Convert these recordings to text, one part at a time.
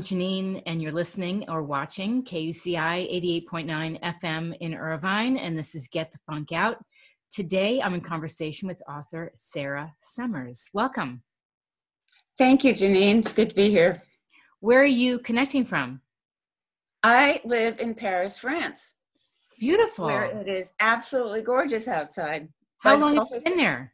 I'm Janine, and you're listening or watching KUCI 88.9 FM in Irvine, and this is Get the Funk Out. Today, I'm in conversation with author Sarah Summers. Welcome. Thank you, Janine. It's good to be here. Where are you connecting from? I live in Paris, France. Beautiful. Where it is absolutely gorgeous outside. How long have you been there?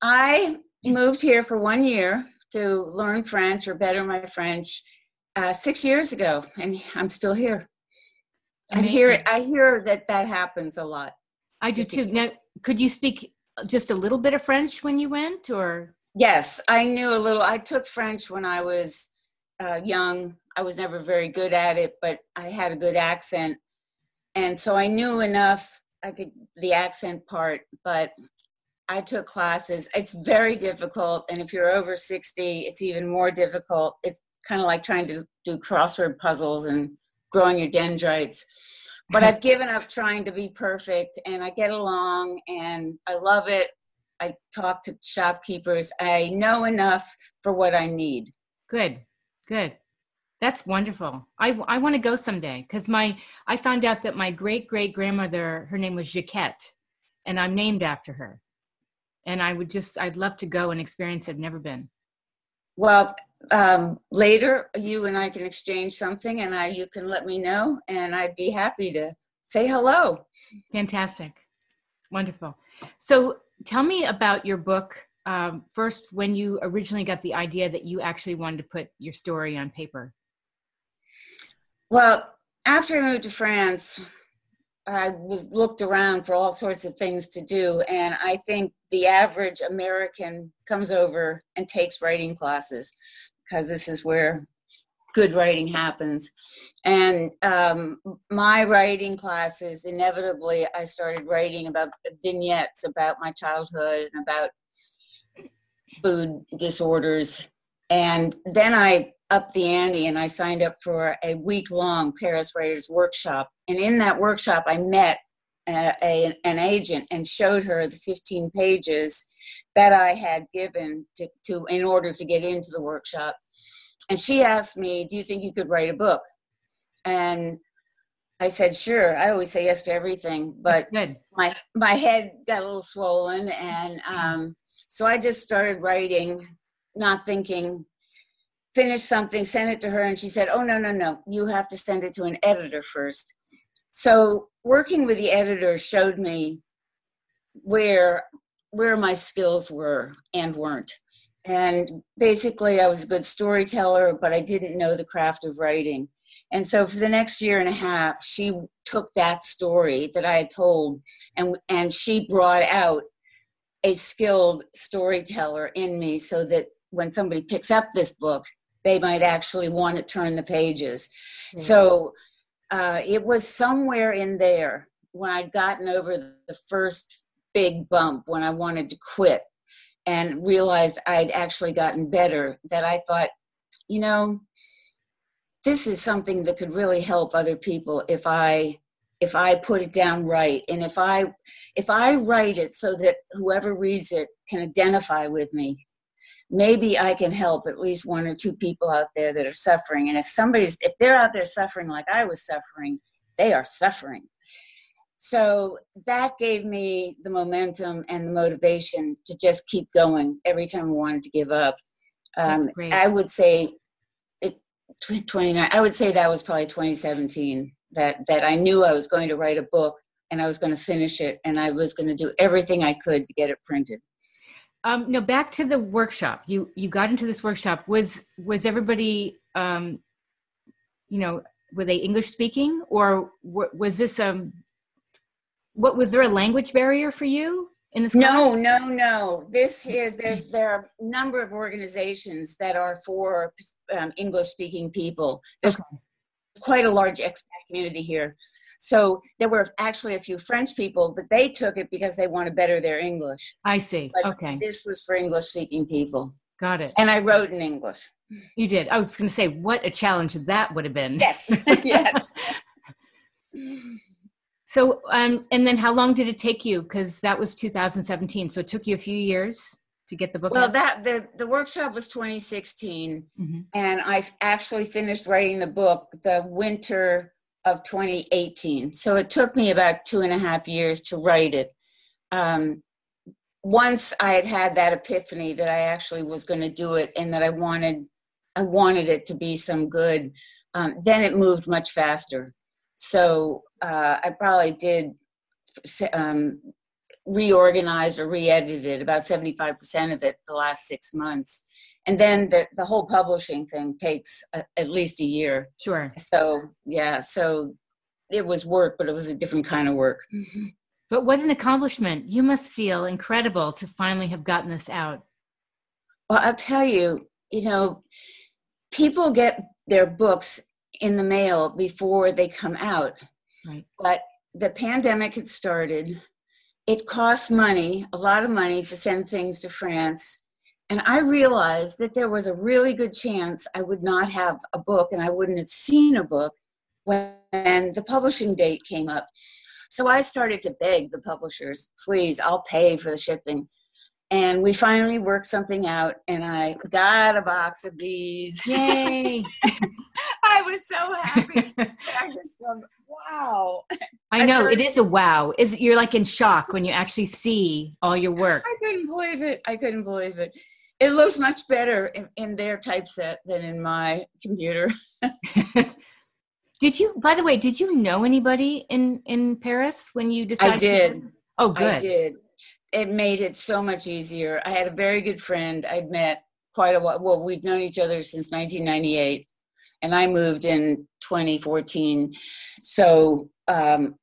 I moved here for one year to learn French or better my French uh, six years ago, and I'm still here. Amazing. I hear I hear that that happens a lot. I do too. Now, could you speak just a little bit of French when you went, or? Yes, I knew a little. I took French when I was uh, young. I was never very good at it, but I had a good accent, and so I knew enough. I could the accent part, but I took classes. It's very difficult, and if you're over 60, it's even more difficult. It's kind of like trying to do crossword puzzles and growing your dendrites. But mm-hmm. I've given up trying to be perfect, and I get along, and I love it. I talk to shopkeepers. I know enough for what I need. Good, good. That's wonderful. I, I want to go someday because my I found out that my great great grandmother her name was Jaquette, and I'm named after her and I would just I'd love to go and experience it. I've never been. Well, um, later you and I can exchange something, and I you can let me know, and I'd be happy to say hello. Fantastic, wonderful. So tell me about your book. Um, first, when you originally got the idea that you actually wanted to put your story on paper. Well, after I moved to France, I was looked around for all sorts of things to do, and I think the average American comes over and takes writing classes because this is where good writing happens. And um, my writing classes, inevitably, I started writing about vignettes about my childhood and about food disorders. And then I upped the ante and I signed up for a week long Paris Writers Workshop. And in that workshop, I met a, a, an agent and showed her the 15 pages that I had given to, to in order to get into the workshop. And she asked me, "Do you think you could write a book?" And I said, "Sure." I always say yes to everything, but my my head got a little swollen, and um, so I just started writing, not thinking. Finished something, sent it to her, and she said, "Oh no, no, no! You have to send it to an editor first. So working with the editor showed me where where my skills were and weren't. And basically, I was a good storyteller, but I didn't know the craft of writing. And so, for the next year and a half, she took that story that I had told, and and she brought out a skilled storyteller in me, so that when somebody picks up this book, they might actually want to turn the pages. Mm-hmm. So uh, it was somewhere in there when I'd gotten over the first big bump when I wanted to quit and realized I'd actually gotten better that I thought, you know, this is something that could really help other people if I if I put it down right and if I if I write it so that whoever reads it can identify with me maybe I can help at least one or two people out there that are suffering. And if somebody's, if they're out there suffering like I was suffering, they are suffering. So that gave me the momentum and the motivation to just keep going every time I wanted to give up. Um, I would say it's 29. I would say that was probably 2017 that that I knew I was going to write a book and I was going to finish it and I was going to do everything I could to get it printed. Um, no, back to the workshop. You you got into this workshop. Was was everybody, um, you know, were they English speaking, or was this um, what was there a language barrier for you in this? No, no, no. This is there's there are a number of organizations that are for um, English speaking people. There's okay. quite a large expat community here. So there were actually a few French people, but they took it because they want to better their English. I see. But okay. This was for English speaking people. Got it. And I wrote in English. You did. I was going to say, what a challenge that would have been. Yes. yes. so, um, and then how long did it take you? Because that was 2017. So it took you a few years. to get the book well out? that the the workshop was 2016 Mhm. and i actually finished writing the book the winter of 2018 so it took me about two and a half years to write it um, once i had had that epiphany that i actually was going to do it and that i wanted i wanted it to be some good um, then it moved much faster so uh, i probably did um, reorganized or re-edited about 75% of it the last six months and then the, the whole publishing thing takes a, at least a year Sure. so yeah so it was work but it was a different kind of work But what an accomplishment. You must feel incredible to finally have gotten this out. well i'll tell you you know people get their books in the mail before they come out Right. but the pandemic had started. It costs money a lot of money to send things to france. And i realized that there was a really good chance i would not have a book and i wouldn't have seen a book when the publishing date came up. So i started to beg the publishers please i'll pay for the shipping and we finally worked something out and i got a box of these Yay. i was so happy i just thought, wow I I know it started- is a wow. Is you're like in shock when you actually see all your work. I couldn't believe it. I couldn't believe it. It looks much better in, in their typeset than in my computer. did you by the way, did you know anybody in in Paris when you decided I to- did. Oh good. I did. It made it so much easier. I had a very good friend I'd met quite a while. Well, we've known each other since 1998, and I moved in 2014. So um,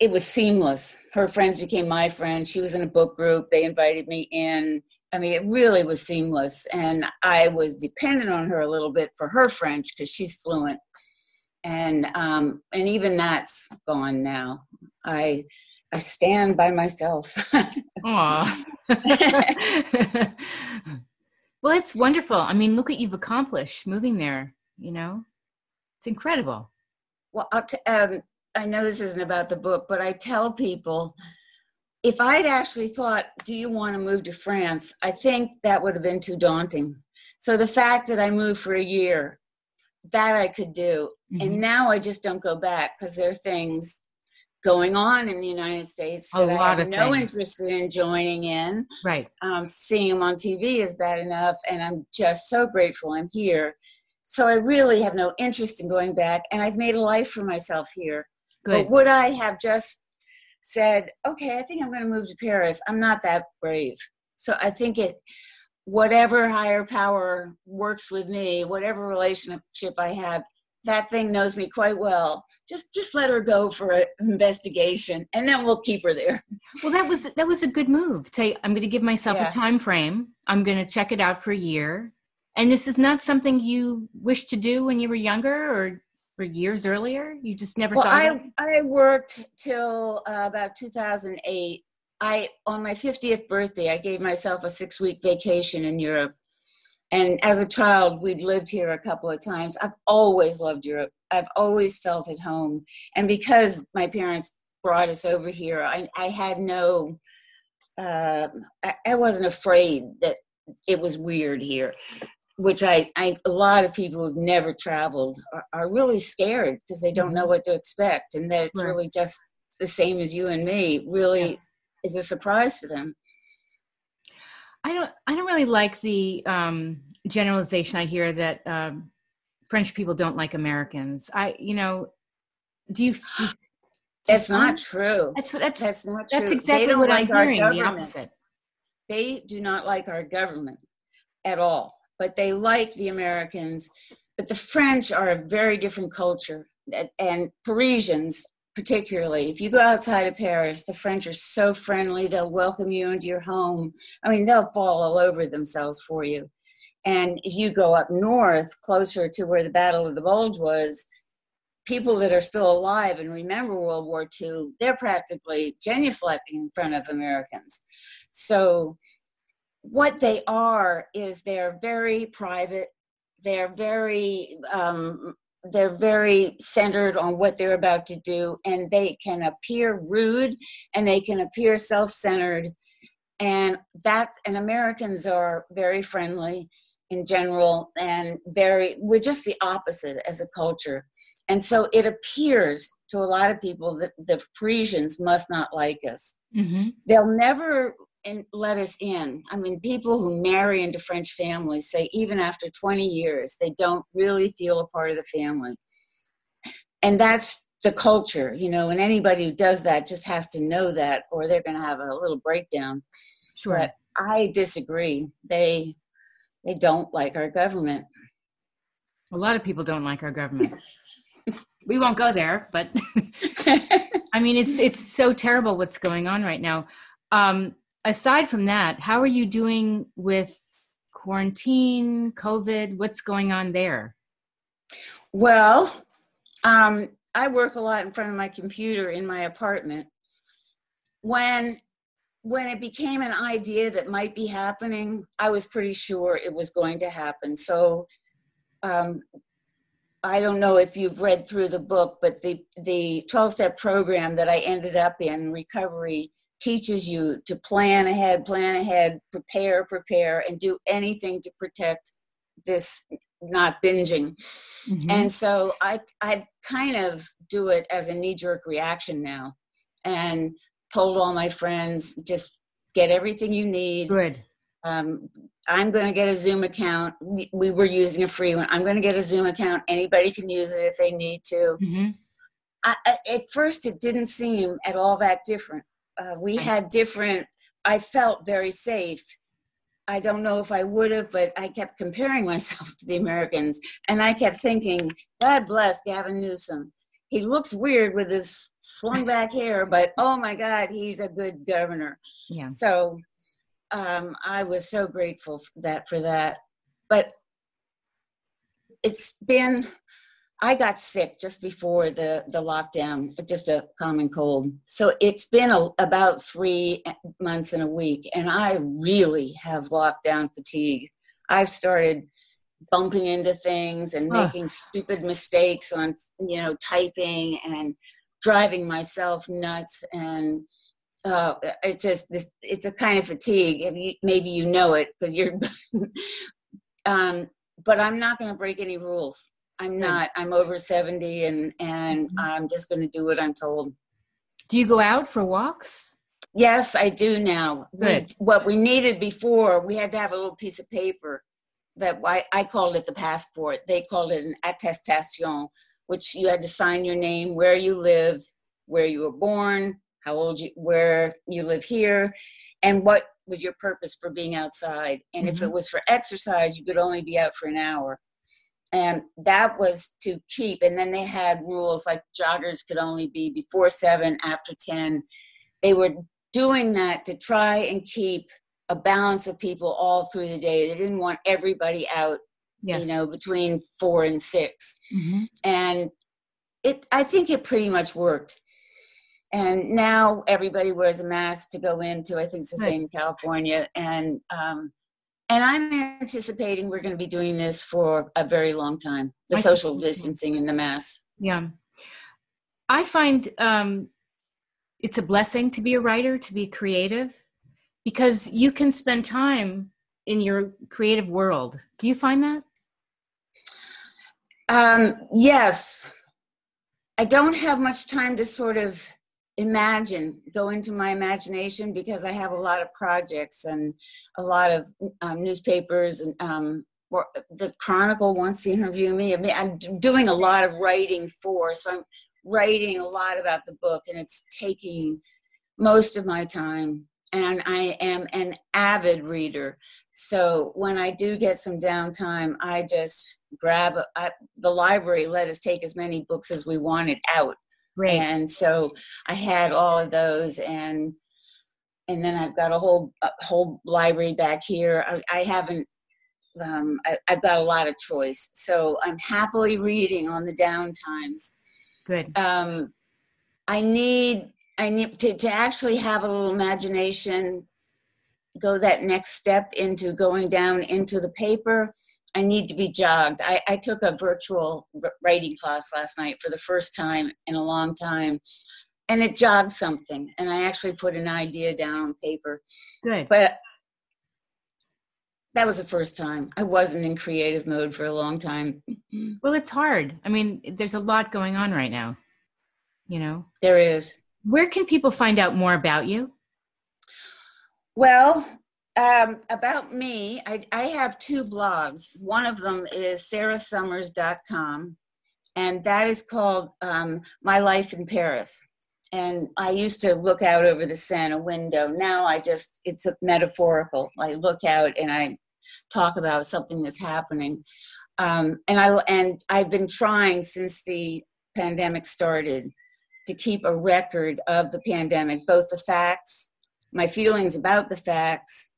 it was seamless. Her friends became my friends. She was in a book group. They invited me in. I mean, it really was seamless. And I was dependent on her a little bit for her French because she's fluent. And um, and even that's gone now. I I stand by myself. Aw. well, it's wonderful. I mean, look what you've accomplished moving there, you know? It's incredible. Well, I'll t- um, I know this isn't about the book, but I tell people if I'd actually thought, do you want to move to France? I think that would have been too daunting. So the fact that I moved for a year, that I could do. Mhm. And now I just don't go back because there are things going on in the United States A that I have of no things. interest in joining in. Right. um, seeing them on TV is bad enough, and I'm just so grateful I'm here. So I really have no interest in going back, and I've made a life for myself here. Good. But would I have just said, okay, I think I'm going to move to Paris? I'm not that brave. So I think it, whatever higher power works with me, whatever relationship I have, that thing knows me quite well. Just just let her go for an investigation, and then we'll keep her there. Well, that was that was a good move. Say, I'm going to give myself Yeah. a time frame. I'm going to check it out for a year. And this is not something you wished to do when you were younger or for years earlier. You just never Well, thought. I I worked till uh, about 2008. I on my 50th birthday, I gave myself a six week vacation in Europe. And as a child, we'd lived here a couple of times. I've always loved Europe. I've always felt at home. And because my parents brought us over here, I, I had no, uh, I, I wasn't afraid that it was weird here which I, I a lot of people who've never traveled are, are really scared because they don't know what to expect and that it's Right. really just the same as you and me really Yes. is a surprise to them I don't. I don't really like the um, generalization I hear that um, French people don't like Americans. I, you know, do you? Do that's you not true That's what. That's that's not true that's exactly what like I'm hearing. The government opposite. they do not like our government at all but they like the americans but the french are a very different culture and parisians particularly if you go outside of paris the french are so friendly they'll welcome you into your home. I mean they'll fall all over themselves for you. And if you go up north closer to where the battle of the bulge was people that are still alive and remember world war ii they're practically genuflecting in front of americans. So what they are is they're very private. They're very um, they're very centered on what they're about to do and they can appear rude and they can appear self-centered. And that's and americans are very friendly in general and very we're just the opposite as a culture. And so it appears to a lot of people that the parisians must not like us. Mm-hmm. they'll never in, let us in i mean people who marry into french families say even after 20 years they don't really feel a part of the family and that's the culture you know and anybody who does that just has to know that or they're going to have a little breakdown sure but i disagree they they don't like our government. A lot of people don't like our government. we won't go there, but I mean, it's it's so terrible what's going on right now. Um, aside from that, how are you doing with quarantine, COVID? What's going on there? Well, um, I work a lot in front of my computer in my apartment. When when it became an idea that might be happening, I was pretty sure it was going to happen. So um, I don't know if you've read through the book, but the the 12 step program that I ended up in recovery teaches you to plan ahead, plan ahead, prepare, prepare, and do anything to protect this not binging. Mm-hmm. And so I I kind of do it as a knee jerk reaction now. And told all my friends just get everything you need. Good. Um, I'm going to get a Zoom account. We, we, were using a free one. I'm going to get a Zoom account. Anybody can use it if they need to. Mm-hmm. I, I, at first, it didn't seem at all that different. Uh, we had different, I felt very safe. I don't know if I would have, but I kept comparing myself to the Americans. And I kept thinking, God bless Gavin Newsom. He looks weird with his swung back hair, but oh my God, he's a good governor. Yeah. So um, I was so grateful for that for that. But it's been I got sick just before the the lockdown, just a common cold. So it's been a, about three months and a week, and I really have lockdown fatigue. I've started bumping into things and making stupid mistakes on you know typing and driving myself nuts and uh, it's just this it's a kind of fatigue you, maybe you know it because you're um, but i'm not going to break any rules i'm not i'm over 70 and and mm-hmm. i'm just going to do what i'm told do you go out for walks yes i do now good we, what we needed before we had to have a little piece of paper that I, I called it the passport they called it an attestation which you had to sign your name, where you lived, where you were born, how old you, where you live here, and what was your purpose for being outside. And mm-hmm. if it mm-hmm. was for exercise, you could only be out for an hour. And that was to keep. And then they had rules like joggers could only be before seven, after 10. They were doing that to try and keep a balance of people all through the day. They didn't want everybody out yes. you know, between four and 6 mm-hmm. And it, I think it pretty much worked. And now everybody wears a mask to go into. I think it's the right. same in California. And um, and I'm anticipating we're going to be doing this for a very long time. The I social distancing and the mask. Yeah, I find um, it's a blessing to be a writer, to be creative, because you can spend time in your creative world. Do you find that? Um, yes. I don't have much time to sort of imagine, go into my imagination because I have a lot of projects and a lot of um, newspapers and um, the Chronicle wants to interview me. I mean, I'm doing a lot of writing for, so I'm writing a lot about the book, and it's taking most of my time. And I am an avid reader, so when I do get some downtime, I just grab the library let us take as many books as we wanted out right. and so i had all of those and and then i've got a whole a whole library back here i, I haven't um, I, have got a lot of choice so i'm happily reading on the down times. good um, i need i need to, to actually have a little imagination go that next step into going down into the paper I need to be jogged. I, I took a virtual writing class last night for the first time in a long time. and it jogged something and i actually put an idea down on paper Good. but that was the first time i wasn't in creative mode for a long time Well, it's hard. I mean, there's a lot going on right now. You know, there is where can people find out more about you? well um, about me I, I have two blogs. One of them is sarahsummers.com and that is called um, my life in paris. And i used to look out over the Seine window. Now i just it's a metaphorical. I look out and i talk about something that's happening. Um, and i and i've been trying since the pandemic started to keep a record of the pandemic both the facts my feelings about the facts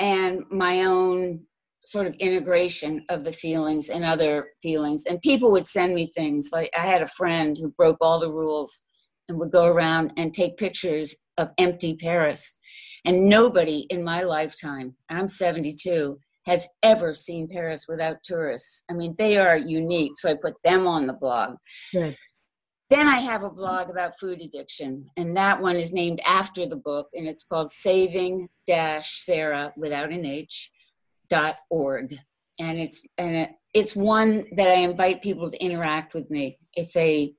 and my own sort of integration of the feelings and other feelings. And people would send me things like I had a friend who broke all the rules and would go around and take pictures of empty Paris. And nobody in my lifetime, I'm 72, has ever seen Paris without tourists. I mean, they are unique. So I put them on the blog. Then I have a blog about food addiction, and that one is named after the book, and it's called Saving Sarah without an H dot org, and it's and it's one that I invite people to interact with me if they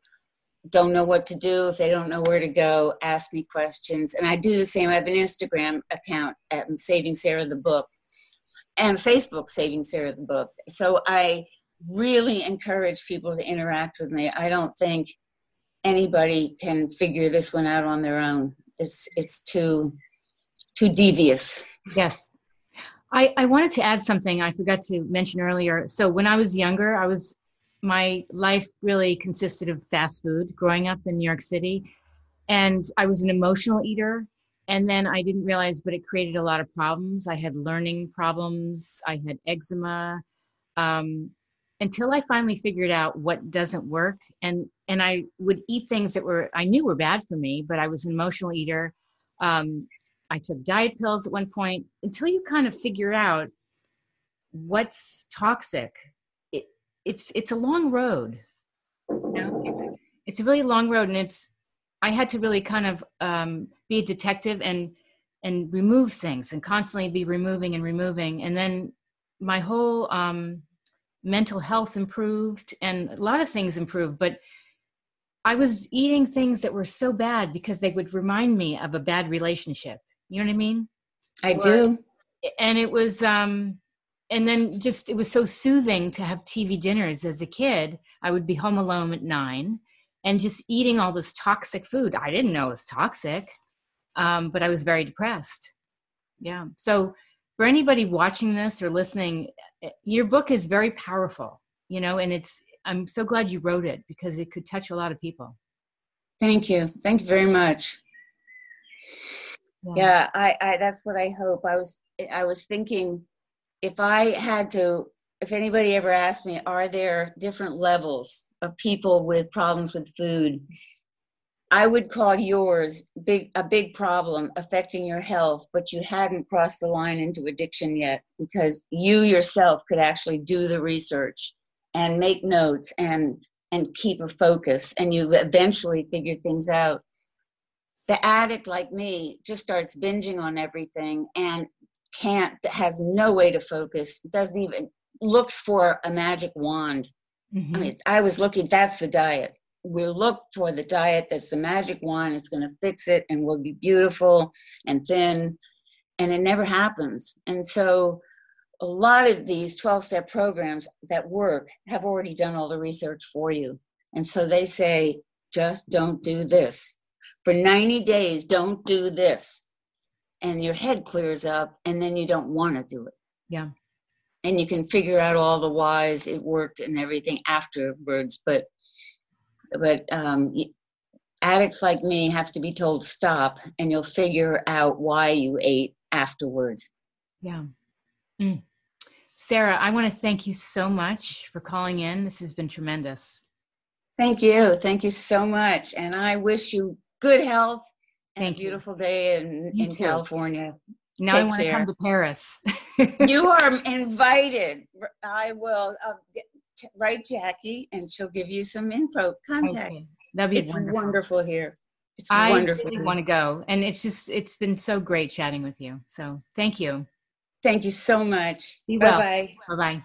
don't know what to do, if they don't know where to go, ask me questions, and I do the same. I have an Instagram account at Saving Sarah the Book, and Facebook Saving Sarah the Book. So I really encourage people to interact with me. I don't think anybody can figure this one out on their own. It's it's too too devious. Yes. I, I wanted to add something I forgot to mention earlier. So when I was younger, I was my life really consisted of fast food growing up in New York City. And I was an emotional eater. And then I didn't realize, but it created a lot of problems. I had learning problems, I had eczema. Um, until I finally figured out what doesn't work. And and I would eat things that were I knew were bad for me, but I was an emotional eater. Um, I took diet pills at one point until you kind of figure out what's toxic. It, it's it's a long road. You know, it's a, it's a really long road, and it's I had to really kind of um, be a detective and and remove things and constantly be removing and removing, and then my whole um, mental health improved and a lot of things improved, but I was eating things that were so bad because they would remind me of a bad relationship. You know what I mean? I or, do. And it was, um, and then just it was so soothing to have TV dinners as a kid. I would be home alone at nine and just eating all this toxic food. I didn't know it was toxic, um, but I was very depressed. Yeah. So for anybody watching this or listening, your book is very powerful, you know, and it's, I'm so glad you wrote it because it could touch a lot of people. Thank you. Thank you very much. Yeah, yeah I, I, that's what I hope. I was, I was thinking if I had to, if anybody ever asked me, are there different levels of people with problems with food? I would call yours big a big problem affecting your health, but you hadn't crossed the line into addiction yet because you yourself could actually do the research and make notes and and keep a focus and you eventually figure things out. The addict like me just starts binging on everything and can't has no way to focus, doesn't even looks for a magic wand. Mm-hmm. I mean, I was looking, that's the diet we'll look for the diet that's the magic one it's going to fix it and we'll be beautiful and thin and it never happens. And so a lot of these 12 step programs that work have already done all the research for you. And so they say just don't do this. For 90 days don't do this. And your head clears up and then you don't want to do it. Yeah. And you can figure out all the whys it worked and everything afterwards but but um, addicts like me have to be told stop and you'll figure out why you ate afterwards. Yeah. Mm. sarah i want to thank you so much for calling in. This has been tremendous. Thank you. Thank you so much and i wish you good health and thank a beautiful you. day in, in california. Now Take i want care. to come to paris. You are invited. I will uh, write Jackie and she'll give you some info contact. Okay. That'd be it's wonderful. wonderful here. It's I wonderful. really want to go, and it's just it's been so great chatting with you. So thank you. Thank you so much. Be Bye bye. Bye bye.